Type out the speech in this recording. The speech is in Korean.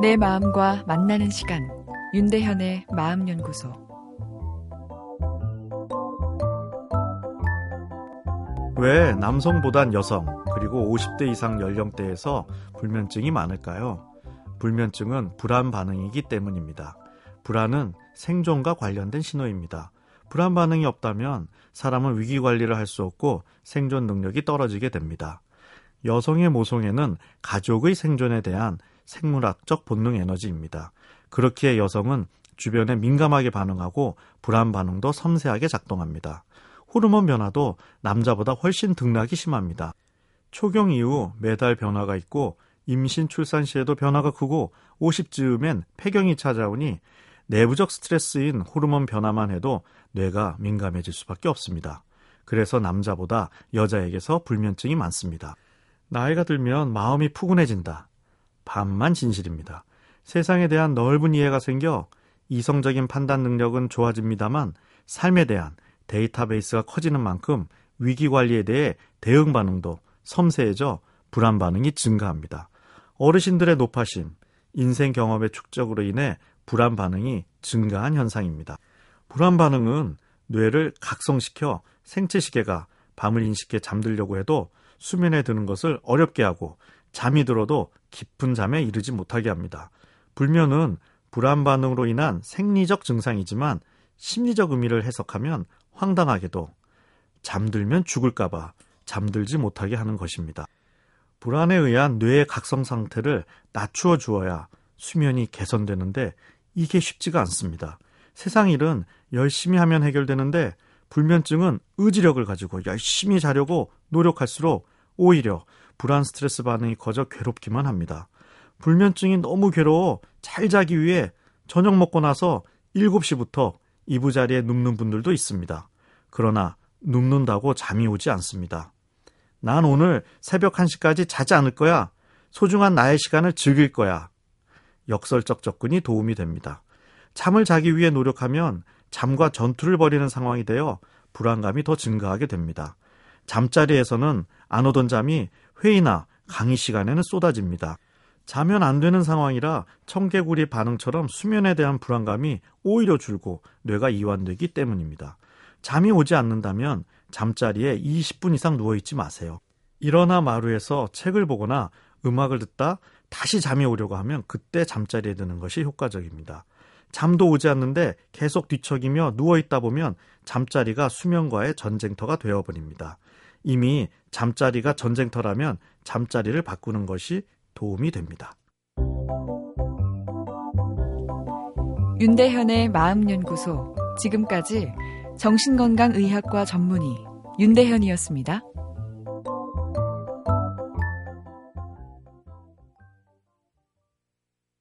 내 마음과 만나는 시간 윤대현의 마음연구소 왜 남성보단 여성 그리고 50대 이상 연령대에서 불면증이 많을까요? 불면증은 불안 반응이기 때문입니다. 불안은 생존과 관련된 신호입니다. 불안 반응이 없다면 사람은 위기 관리를 할 수 없고 생존 능력이 떨어지게 됩니다. 여성의 모성애는 가족의 생존에 대한 생물학적 본능 에너지입니다. 그렇기에 여성은 주변에 민감하게 반응하고 불안 반응도 섬세하게 작동합니다. 호르몬 변화도 남자보다 훨씬 등락이 심합니다. 초경 이후 매달 변화가 있고 임신 출산 시에도 변화가 크고 50즈음엔 폐경이 찾아오니 내부적 스트레스인 호르몬 변화만 해도 뇌가 민감해질 수밖에 없습니다. 그래서 남자보다 여자에게서 불면증이 많습니다. 나이가 들면 마음이 푸근해진다. 반만 진실입니다. 세상에 대한 넓은 이해가 생겨 이성적인 판단 능력은 좋아집니다만 삶에 대한 데이터베이스가 커지는 만큼 위기 관리에 대해 대응 반응도 섬세해져 불안 반응이 증가합니다. 어르신들의 노파심, 인생 경험의 축적으로 인해 불안 반응이 증가한 현상입니다. 불안 반응은 뇌를 각성시켜 생체 시계가 밤을 인식해 잠들려고 해도 수면에 드는 것을 어렵게 하고 잠이 들어도 깊은 잠에 이르지 못하게 합니다. 불면은 불안 반응으로 인한 생리적 증상이지만 심리적 의미를 해석하면 황당하게도 잠들면 죽을까봐 잠들지 못하게 하는 것입니다. 불안에 의한 뇌의 각성 상태를 낮추어 주어야 수면이 개선되는데 이게 쉽지가 않습니다. 세상 일은 열심히 하면 해결되는데 불면증은 의지력을 가지고 열심히 자려고 노력할수록 오히려 불안 스트레스 반응이 커져 괴롭기만 합니다. 불면증이 너무 괴로워 잘 자기 위해 저녁 먹고 나서 7시부터 이부 자리에 눕는 분들도 있습니다. 그러나 눕는다고 잠이 오지 않습니다. 난 오늘 새벽 1시까지 자지 않을 거야. 소중한 나의 시간을 즐길 거야. 역설적 접근이 도움이 됩니다. 잠을 자기 위해 노력하면 잠과 전투를 벌이는 상황이 되어 불안감이 더 증가하게 됩니다. 잠자리에서는 안 오던 잠이 회의나 강의 시간에는 쏟아집니다. 자면 안 되는 상황이라 청개구리 반응처럼 수면에 대한 불안감이 오히려 줄고 뇌가 이완되기 때문입니다. 잠이 오지 않는다면 잠자리에 20분 이상 누워있지 마세요. 일어나 마루에서 책을 보거나 음악을 듣다 다시 잠이 오려고 하면 그때 잠자리에 드는 것이 효과적입니다. 잠도 오지 않는데 계속 뒤척이며 누워있다 보면 잠자리가 수면과의 전쟁터가 되어버립니다. 이미 잠자리가 전쟁터라면 잠자리를 바꾸는 것이 도움이 됩니다. 윤대현의 마음연구소 지금까지 정신건강의학과 전문의 윤대현이었습니다.